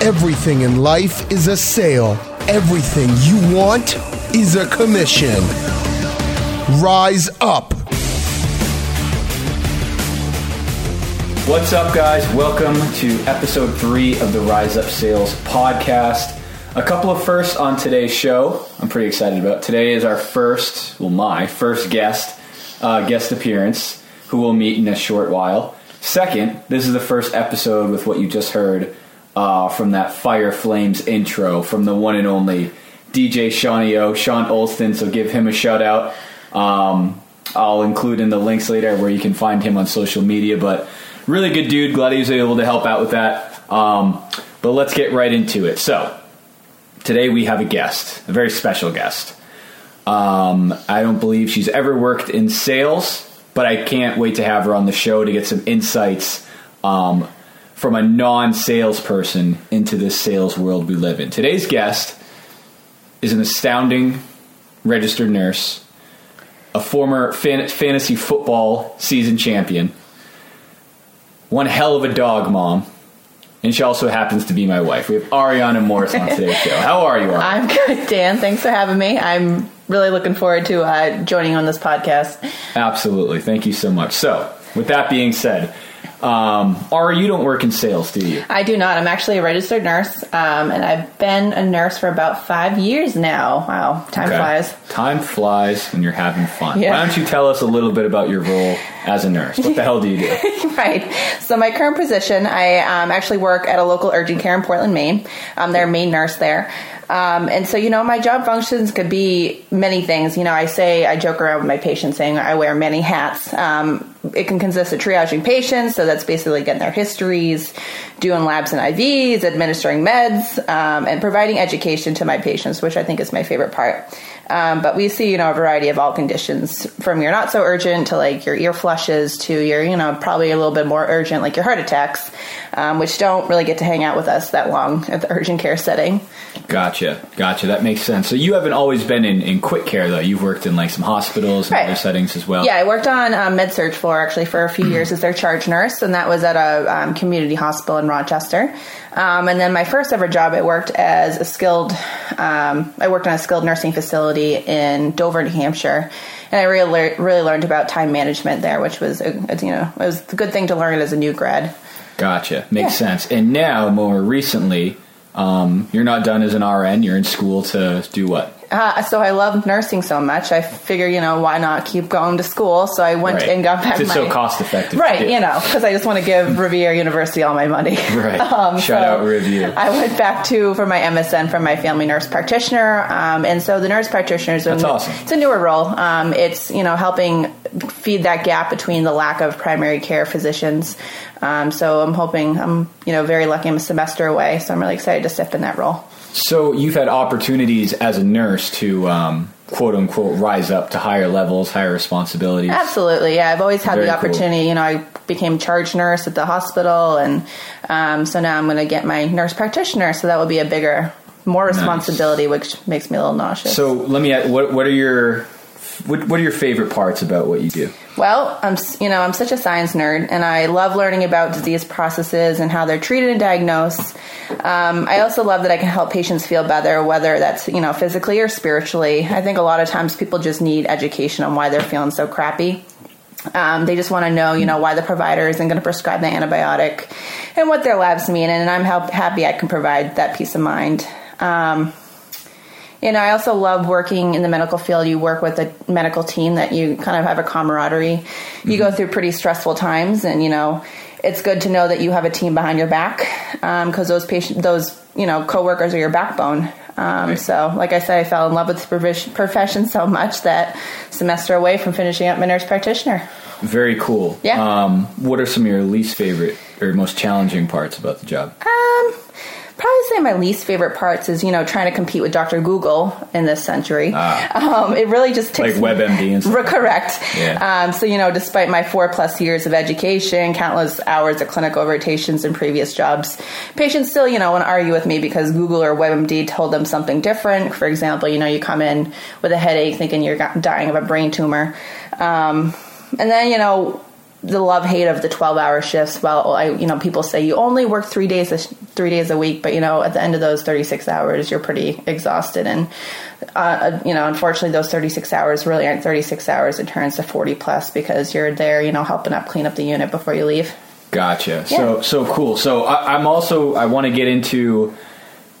Everything in life is a sale. Everything you want is a commission. Rise up. What's up, guys? Welcome to episode three of the Rise Up Sales podcast. A couple of firsts on today's show. I'm pretty excited about. Today is our first, well, my first guest, uh, guest appearance, who we'll meet in a short while. Second, this is the first episode with what you just heard uh, from that Fire Flames intro from the one and only DJ Shawnee O, Sean Olston. So give him a shout out. Um, I'll include in the links later where you can find him on social media. But really good dude. Glad he was able to help out with that. Um, but let's get right into it. So today we have a guest, a very special guest. Um, I don't believe she's ever worked in sales, but I can't wait to have her on the show to get some insights um, from a non salesperson into this sales world we live in. Today's guest is an astounding registered nurse, a former fan- fantasy football season champion, one hell of a dog mom, and she also happens to be my wife. We have Ariana Morse on today's show. How are you, Ariana? I'm good, Dan. Thanks for having me. I'm really looking forward to uh, joining on this podcast. Absolutely. Thank you so much. So, with that being said, um, Ari, you don't work in sales, do you? I do not. I'm actually a registered nurse, um, and I've been a nurse for about five years now. Wow, time Okay. flies. Time flies when you're having fun. Yeah. Why don't you tell us a little bit about your role as a nurse? What the hell do you do? right. So my current position, I um, actually work at a local urgent care in Portland, Maine. I'm their main nurse there. Um, and so, you know, my job functions could be many things. You know, I say, I joke around with my patients saying I wear many hats. Um, it can consist of triaging patients, so that's basically getting their histories, doing labs and IVs, administering meds, um, and providing education to my patients, which I think is my favorite part. Um, but we see, you know, a variety of all conditions from your not so urgent to like your ear flushes to your, you know, probably a little bit more urgent, like your heart attacks, um, which don't really get to hang out with us that long at the urgent care setting. Gotcha. Gotcha. That makes sense. So you haven't always been in, in quick care, though. You've worked in like some hospitals and Right. other settings as well. Yeah, I worked on um, med surg floor actually for a few years as their charge nurse, and that was at a um, community hospital in Rochester. Um, and then my first ever job, I worked as a skilled. Um, I worked on a skilled nursing facility in Dover, New Hampshire, and I really lear- really learned about time management there, which was a, a- you know it was a good thing to learn as a new grad. Gotcha. Makes Yeah. sense. And now, more recently, um, you're not done as an RN. You're in school to do what? Uh, so I love nursing so much. I figure, you know, why not keep going to school? So I went Right. and got back It's my so cost effective. Right, you know, because I just want to give Rivier University all my money. Right. Um, Shout so out Rivier. I went back to for my MSN from my family nurse practitioner, um, and so the nurse practitioner is a, awesome. It's a newer role. Um, it's you know helping feed that gap between the lack of primary care physicians. Um, so I'm hoping I'm you know very lucky. I'm a semester away, so I'm really excited to step in that role. So you've had opportunities as a nurse to um, quote unquote rise up to higher levels, higher responsibilities. Absolutely, yeah. I've always had Very the cool. opportunity. You know, I became charge nurse at the hospital, and um, so now I'm going to get my nurse practitioner. So that will be a bigger, more responsibility, which makes me a little nauseous. So let me. ask, What what are your what, what are your favorite parts about what you do? Well, I'm you know I'm such a science nerd, and I love learning about disease processes and how they're treated and diagnosed. Um, I also love that I can help patients feel better, whether that's you know physically or spiritually. I think a lot of times people just need education on why they're feeling so crappy. Um, they just want to know, you know, why the provider isn't going to prescribe the antibiotic and what their labs mean, and I'm help, happy I can provide that peace of mind. Um, you know, I also love working in the medical field. You work with a medical team that you kind of have a camaraderie. You go through pretty stressful times, and you know, it's good to know that you have a team behind your back because those patient, those you know, coworkers are your backbone. Um, Right. So, like I said, I fell in love with the profession so much that semester away from finishing up my nurse practitioner. Very cool. Yeah. Um, what are some of your least favorite or most challenging parts about the job? Um, probably say my least favorite parts is you know trying to compete with Dr. Google in this century. Um, it really just takes Like WebMD and stuff. Correct. Yeah. Um, so, you know, despite my four plus years of education, countless hours of clinical rotations in previous jobs, patients still, you know, want to argue with me because Google or WebMD told them something different. For example, you know, you come in with a headache thinking you're dying of a brain tumor. Um, and then, you know, the love hate of the 12 hour shifts well i you know people say you only work three days a, three days a week but you know at the end of those 36 hours you're pretty exhausted and uh, you know unfortunately those 36 hours really aren't 36 hours it turns to 40 plus because you're there you know helping up clean up the unit before you leave Gotcha. So so cool. So I, I'm also I want to get into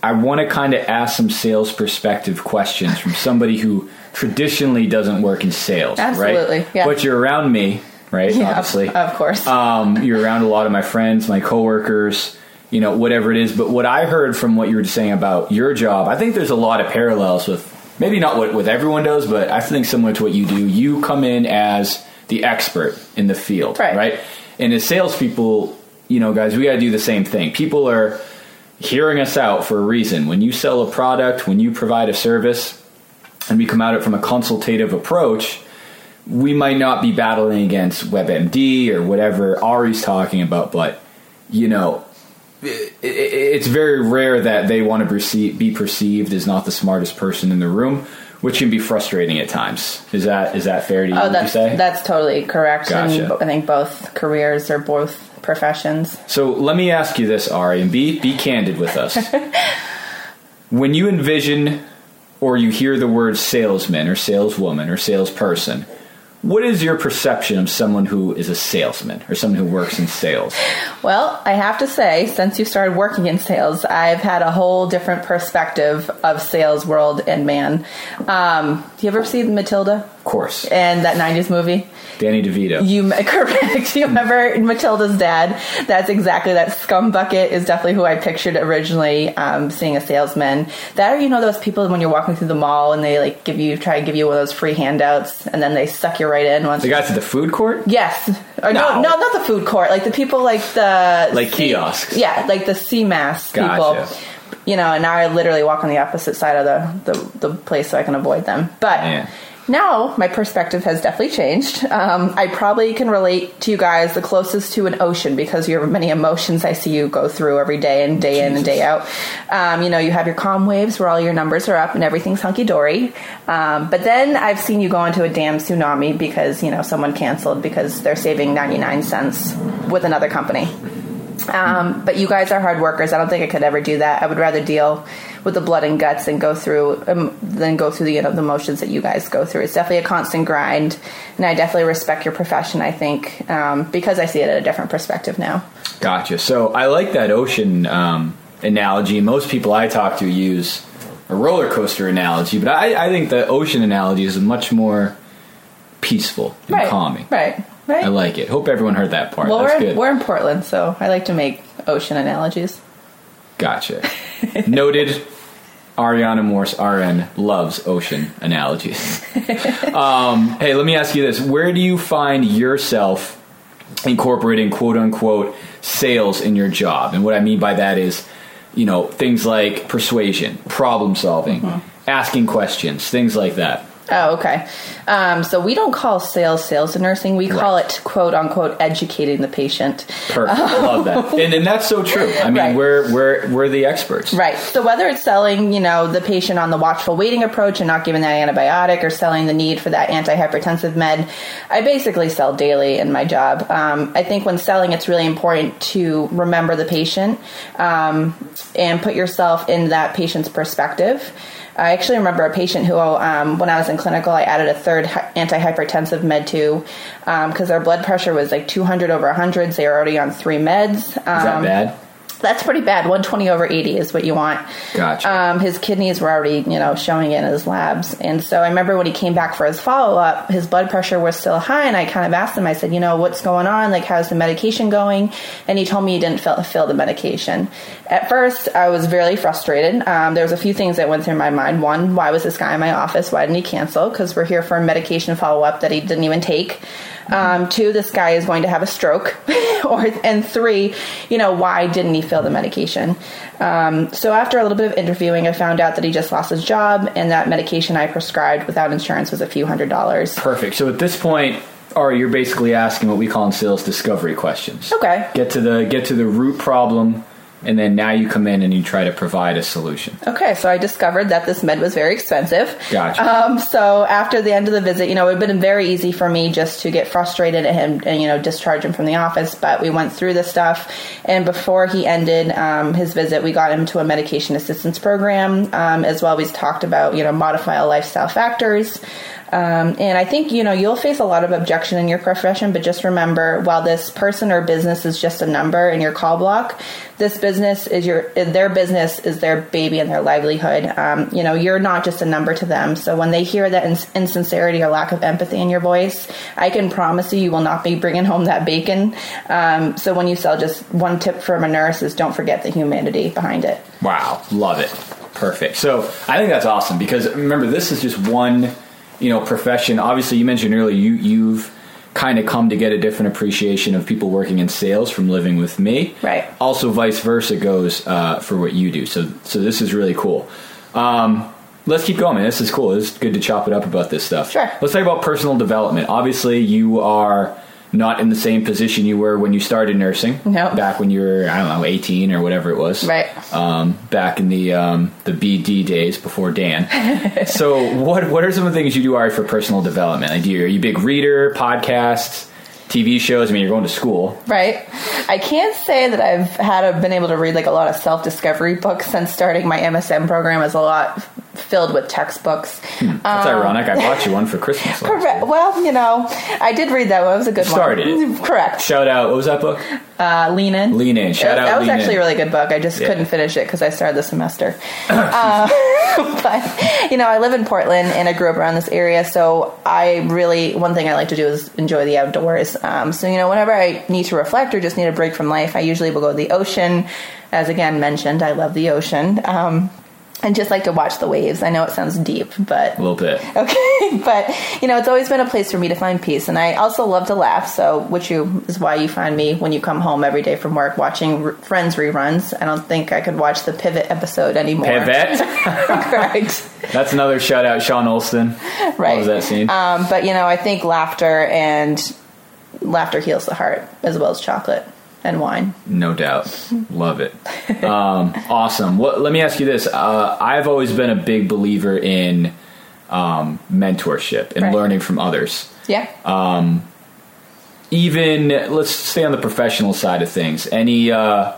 I want to kind of ask some sales perspective questions from somebody who traditionally doesn't work in sales, Absolutely, right? yeah. But you're around me, right? yeah Obviously, of, course um, you're around a lot of my friends, my coworkers, you know, whatever it is. But what I heard from what you were saying about your job, I think there's a lot of parallels with maybe not what, what everyone does, but I think similar to what you do. You come in as the expert in the field, Right. right? And as salespeople, you know, guys, we got to do the same thing. People are hearing us out for a reason. When you sell a product, when you provide a service, and we come at it from a consultative approach, we might not be battling against WebMD or whatever Ari's talking about, but you know, it, it, it's very rare that they want to perceive, be perceived as not the smartest person in the room, which can be frustrating at times. Is that is that fair to you? oh would you that's say? that's totally correct Gotcha. and i think both careers are both professions So let me ask you this, Ari, and be be candid with us. when you envision or you hear the word salesman or saleswoman or salesperson, what is your perception of someone who is a salesman or someone who works in sales? Well, I have to say, since you started working in sales, I've had a whole different perspective of sales world and man. Um, do you ever see Matilda Of course, and that '90s movie? Danny DeVito. You correct. You remember Matilda's dad? That's exactly that scum bucket is definitely who I pictured originally. Um, seeing a salesman. That or you know those people when you're walking through the mall and they like give you try to give you one of those free handouts and then they suck you right in once. the guys at the food court? Yes. Or no. No. no, not the food court. Like the people like the Like C- kiosks. Yeah, like the CMAS Gotcha. people. You know, and now I literally walk on the opposite side of the the, the place so I can avoid them. But Man. Now my perspective has definitely changed. Um, I probably can relate to you guys the closest to an ocean because you have many emotions I see you go through every day and day in and day out. Um, you know, you have your calm waves where all your numbers are up and everything's hunky dory. Um, but then I've seen you go into a damn tsunami because you know someone canceled because they're saving ninety nine cents with another company. Um, but you guys are hard workers. I don't think I could ever do that. I would rather deal with the blood and guts and go through um, than go through the you know the motions that you guys go through. It's definitely a constant grind, and I definitely respect your profession. I think um, because I see it at a different perspective now. Gotcha. So I like that ocean um, analogy. Most people I talk to use a roller coaster analogy, but I, I think the ocean analogy is much more peaceful and Right. calming. Right. Right. I like it. Hope everyone heard that part. well, That's we're, good. we're in Portland, so I like to make ocean analogies. Gotcha. Noted. Ariana Morse RN loves ocean analogies. um, hey, let me ask you this: Where do you find yourself incorporating "quote unquote" sales in your job? And what I mean by that is, you know, things like persuasion, problem solving, Mm-hmm. asking questions, things like that. Oh, okay. Um, so we don't call sales sales in nursing. We call it quote unquote educating the patient. Perfect. I love that, and, and that's so true. I mean, Right. we're we're we're the experts. Right. So whether it's selling, you know, the patient on the watchful waiting approach and not giving that antibiotic, or selling the need for that antihypertensive med, I basically sell daily in my job. Um, I think when selling, it's really important to remember the patient um, and put yourself in that patient's perspective. I actually remember a patient who, um, when I was in clinical, I added a third hy- antihypertensive med to because their blood pressure was like 200 over 100. So they were already on three meds. Is that Um, bad? That's pretty bad. 120 over 80 is what you want. Gotcha. Um, his kidneys were already, you know, showing in his labs. And so I remember when he came back for his follow up, his blood pressure was still high. And I kind of asked him, I said, you know, what's going on? Like, how's the medication going? And he told me he didn't fill, fill the medication. At first, I was very frustrated. Um, there was a few things that went through my mind. One, why was this guy in my office? Why didn't he cancel? Because we're here for a medication follow up that he didn't even take. Um, two, this guy is going to have a stroke. or and three, you know, why didn't he fill the medication? Um, so after a little bit of interviewing, I found out that he just lost his job, and that medication I prescribed without insurance was a few hundred dollars. Perfect. So at this point, Ari, you're basically asking what we call in sales discovery questions. Okay. Get to the get to the root problem. And then now you come in and you try to provide a solution. Okay, so I discovered that this med was very expensive. Gotcha. Um, so after the end of the visit, you know, it would have been very easy for me just to get frustrated at him and, you know, discharge him from the office. But we went through this stuff. And before he ended um, his visit, we got him to a medication assistance program. Um, as well, we talked about, you know, modify lifestyle factors. Um, and I think you know you'll face a lot of objection in your profession, but just remember, while this person or business is just a number in your call block, this business is your their business is their baby and their livelihood. Um, you know, you're not just a number to them. So when they hear that ins- insincerity or lack of empathy in your voice, I can promise you, you will not be bringing home that bacon. Um, so when you sell, just one tip from a nurse is don't forget the humanity behind it. Wow, love it. Perfect. So I think that's awesome because remember, this is just one, you know, profession. Obviously, you mentioned earlier you you've kind of come to get a different appreciation of people working in sales from living with me. Right. Also, vice versa goes uh, for what you do. So so this is really cool. Um, let's keep going, man. This is cool. It's good to chop it up about this stuff. Sure. Let's talk about personal development. Obviously, you are not in the same position you were when you started nursing. No. Back when you were, I don't know, 18 or whatever it was. Right. Um, back in the um, the BD days before Dan. so, what what are some of the things you do, Ari, for personal development? Like, do you, are you a big reader, podcasts, TV shows? I mean, you're going to school. Right. I can't say that I've had a, been able to read like a lot of self discovery books since starting my MSN program. is a lot filled with textbooks. That's ironic. I bought you one for Christmas. Um, Correct. Well, you know, I did read that one. It was a good Started one. Correct. Shout out. What was that book? Uh, Lean In. Lean In. Shout that, out That was Lean actually In. a really good book. I just Yeah. couldn't finish it because I started the semester. uh, but you know, I live in Portland and I grew up around this area, so I really one thing I like to do is enjoy the outdoors. Um, so you know, whenever I need to reflect or just need a break from life, I usually will go to the ocean. As again mentioned, I love the ocean. Um, and just like to watch the waves. I know it sounds deep, but A little bit. Okay, but you know, it's always been a place for me to find peace, and I also love to laugh. So, which you is why you find me when you come home every day from work watching r- Friends reruns. I don't think I could watch the Pivot episode anymore. Pivot. right, That's another shout out, Sean Olston. right. What was that scene? Um, but you know, I think laughter and laughter heals the heart as well as chocolate and wine. No doubt. Love it. Um, awesome. What, let me ask you this. Uh, I've always been a big believer in um, mentorship and Right. learning from others. Yeah. Even let's stay on the professional side of things. Any uh,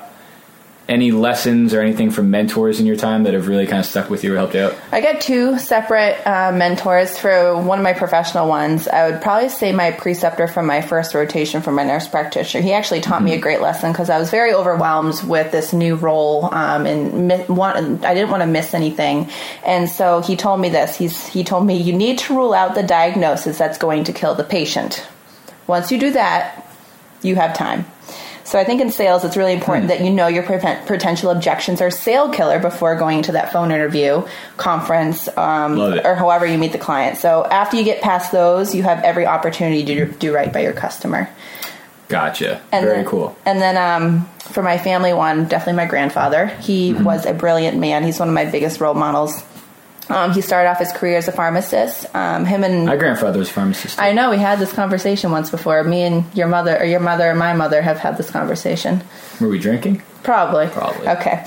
any lessons or anything from mentors in your time that have really kind of stuck with you or helped you out? I got two separate uh, mentors for one of my professional ones. I would probably say my preceptor from my first rotation from my nurse practitioner. He actually taught me a great lesson because I was very overwhelmed with this new role um, and mi- want, I didn't want to miss anything. And so he told me this. He's, he told me, you need to rule out the diagnosis that's going to kill the patient. Once you do that, you have time. So I think in sales, it's really important that you know your prevent- potential objections or sale killer before going to that phone interview, conference, um, or however you meet the client. So after you get past those, you have every opportunity to do, do right by your customer. Gotcha. And Very then, cool. And then um, for my family one, definitely my grandfather. He Mm-hmm. was a brilliant man. He's one of my biggest role models. Um, he started off his career as a pharmacist. Um, him and My grandfather was a pharmacist. I know we had this conversation once before. Me and your mother, or your mother and my mother, have had this conversation. Were we drinking? Probably. Probably. Okay.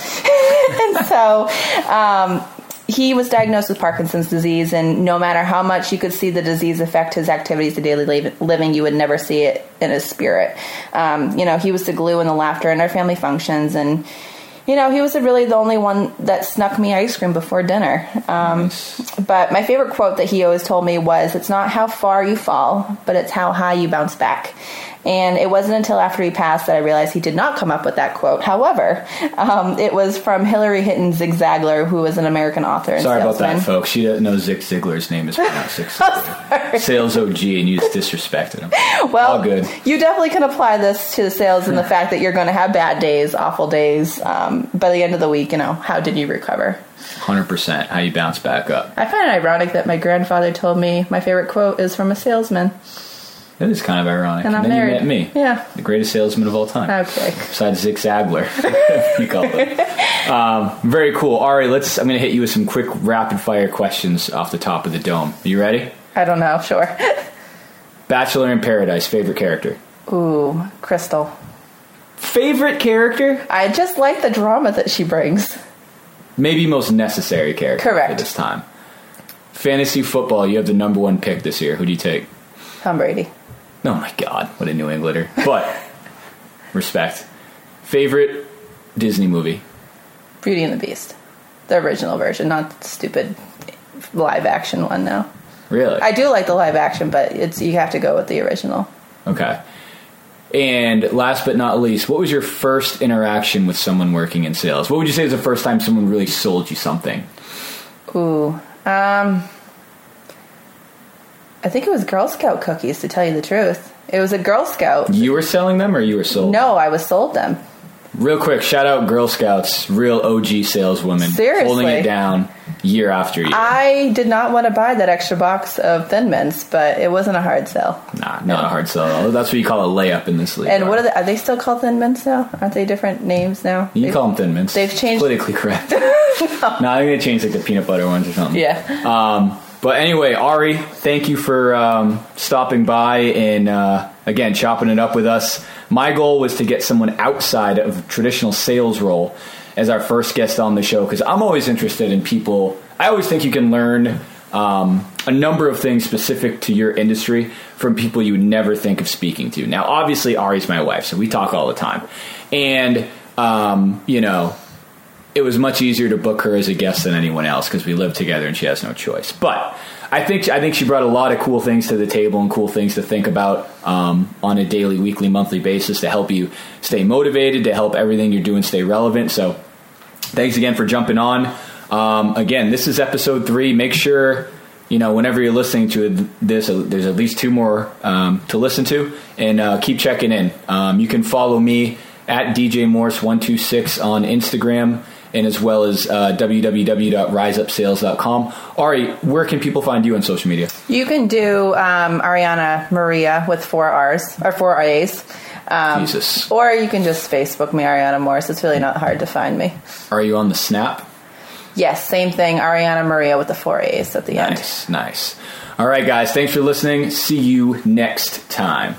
and so um, he was diagnosed with Parkinson's disease, and no matter how much you could see the disease affect his activities of daily living, you would never see it in his spirit. Um, you know, he was the glue and the laughter in our family functions, and you know, he was really the only one that snuck me ice cream before dinner. Um, Nice. but my favorite quote that he always told me was, "It's not how far you fall, but it's how high you bounce back." And it wasn't until after he passed that I realized he did not come up with that quote. However, um, it was from Hilary Hinton Zig Ziglar, who was an American author and Sorry about that, folks. She doesn't know Zig Ziglar's name is pronounced Zig Ziglar. Sales OG, and you just disrespected him. Well, All good. you definitely can apply this to the sales and the fact that you're going to have bad days, awful days. Um, by the end of the week, you know, how did you recover? 100%. How you bounce back up. I find it ironic that my grandfather told me my favorite quote is from a salesman. That is kind of ironic. And I'm then married. you met me. Yeah. The greatest salesman of all time. Okay. Besides Zig Zaglar, you call it. Um, very cool. Ari, let's. I'm going to hit you with some quick rapid fire questions off the top of the dome. Are you ready? I don't know. Sure. Bachelor in Paradise, favorite character. Ooh, Crystal. Favorite character? I just like the drama that she brings. Maybe most necessary character Correct. for this time. Fantasy football, you have the number one pick this year. Who do you take? Tom Brady. Oh my god, what a New Englander. But respect. Favorite Disney movie? Beauty and the Beast. The original version, not the stupid live action one now. Really? I do like the live action, but it's you have to go with the original. Okay. And last but not least, what was your first interaction with someone working in sales? What would you say is the first time someone really sold you something? Ooh. Um I think it was Girl Scout cookies to tell you the truth. It was a Girl Scout. You were selling them or you were sold? No, I was sold them. Real quick, shout out Girl Scouts, real OG saleswomen. Seriously. Holding it down year after year. I did not want to buy that extra box of Thin Mints, but it wasn't a hard sell. nah, not a hard sell. That's what you call a layup in this league. And what are they? Are they still called Thin Mints now? Aren't they different names now? You They- call them thin mints. they've changed- Politically correct. no. I think they changed like the peanut butter ones or something. Yeah. Um, but anyway, Ari, thank you for um, stopping by and uh, again chopping it up with us. My goal was to get someone outside of traditional sales role as our first guest on the show because I'm always interested in people. I always think you can learn um, a number of things specific to your industry from people you would never think of speaking to. Now, obviously, Ari's my wife, so we talk all the time, and um, you know it was much easier to book her as a guest than anyone else because we live together and she has no choice. But I think I think she brought a lot of cool things to the table and cool things to think about um, on a daily, weekly, monthly basis to help you stay motivated, to help everything you're doing stay relevant. So thanks again for jumping on. Um, again, this is episode three. Make sure you know whenever you're listening to this, there's at least two more um, to listen to, and uh, keep checking in. Um, you can follow me at DJ Morse one two six on Instagram, and as well as uh, www.riseupsales.com. Ari, where can people find you on social media? You can do um, Ariana Maria with four R's or four A's. Um, Jesus. Or you can just Facebook me, Ariana Morse. It's really not hard to find me. Are you on the Snap? Yes, same thing, Ariana Maria with the four A's at the end. Nice, nice. All right, guys, thanks for listening. See you next time.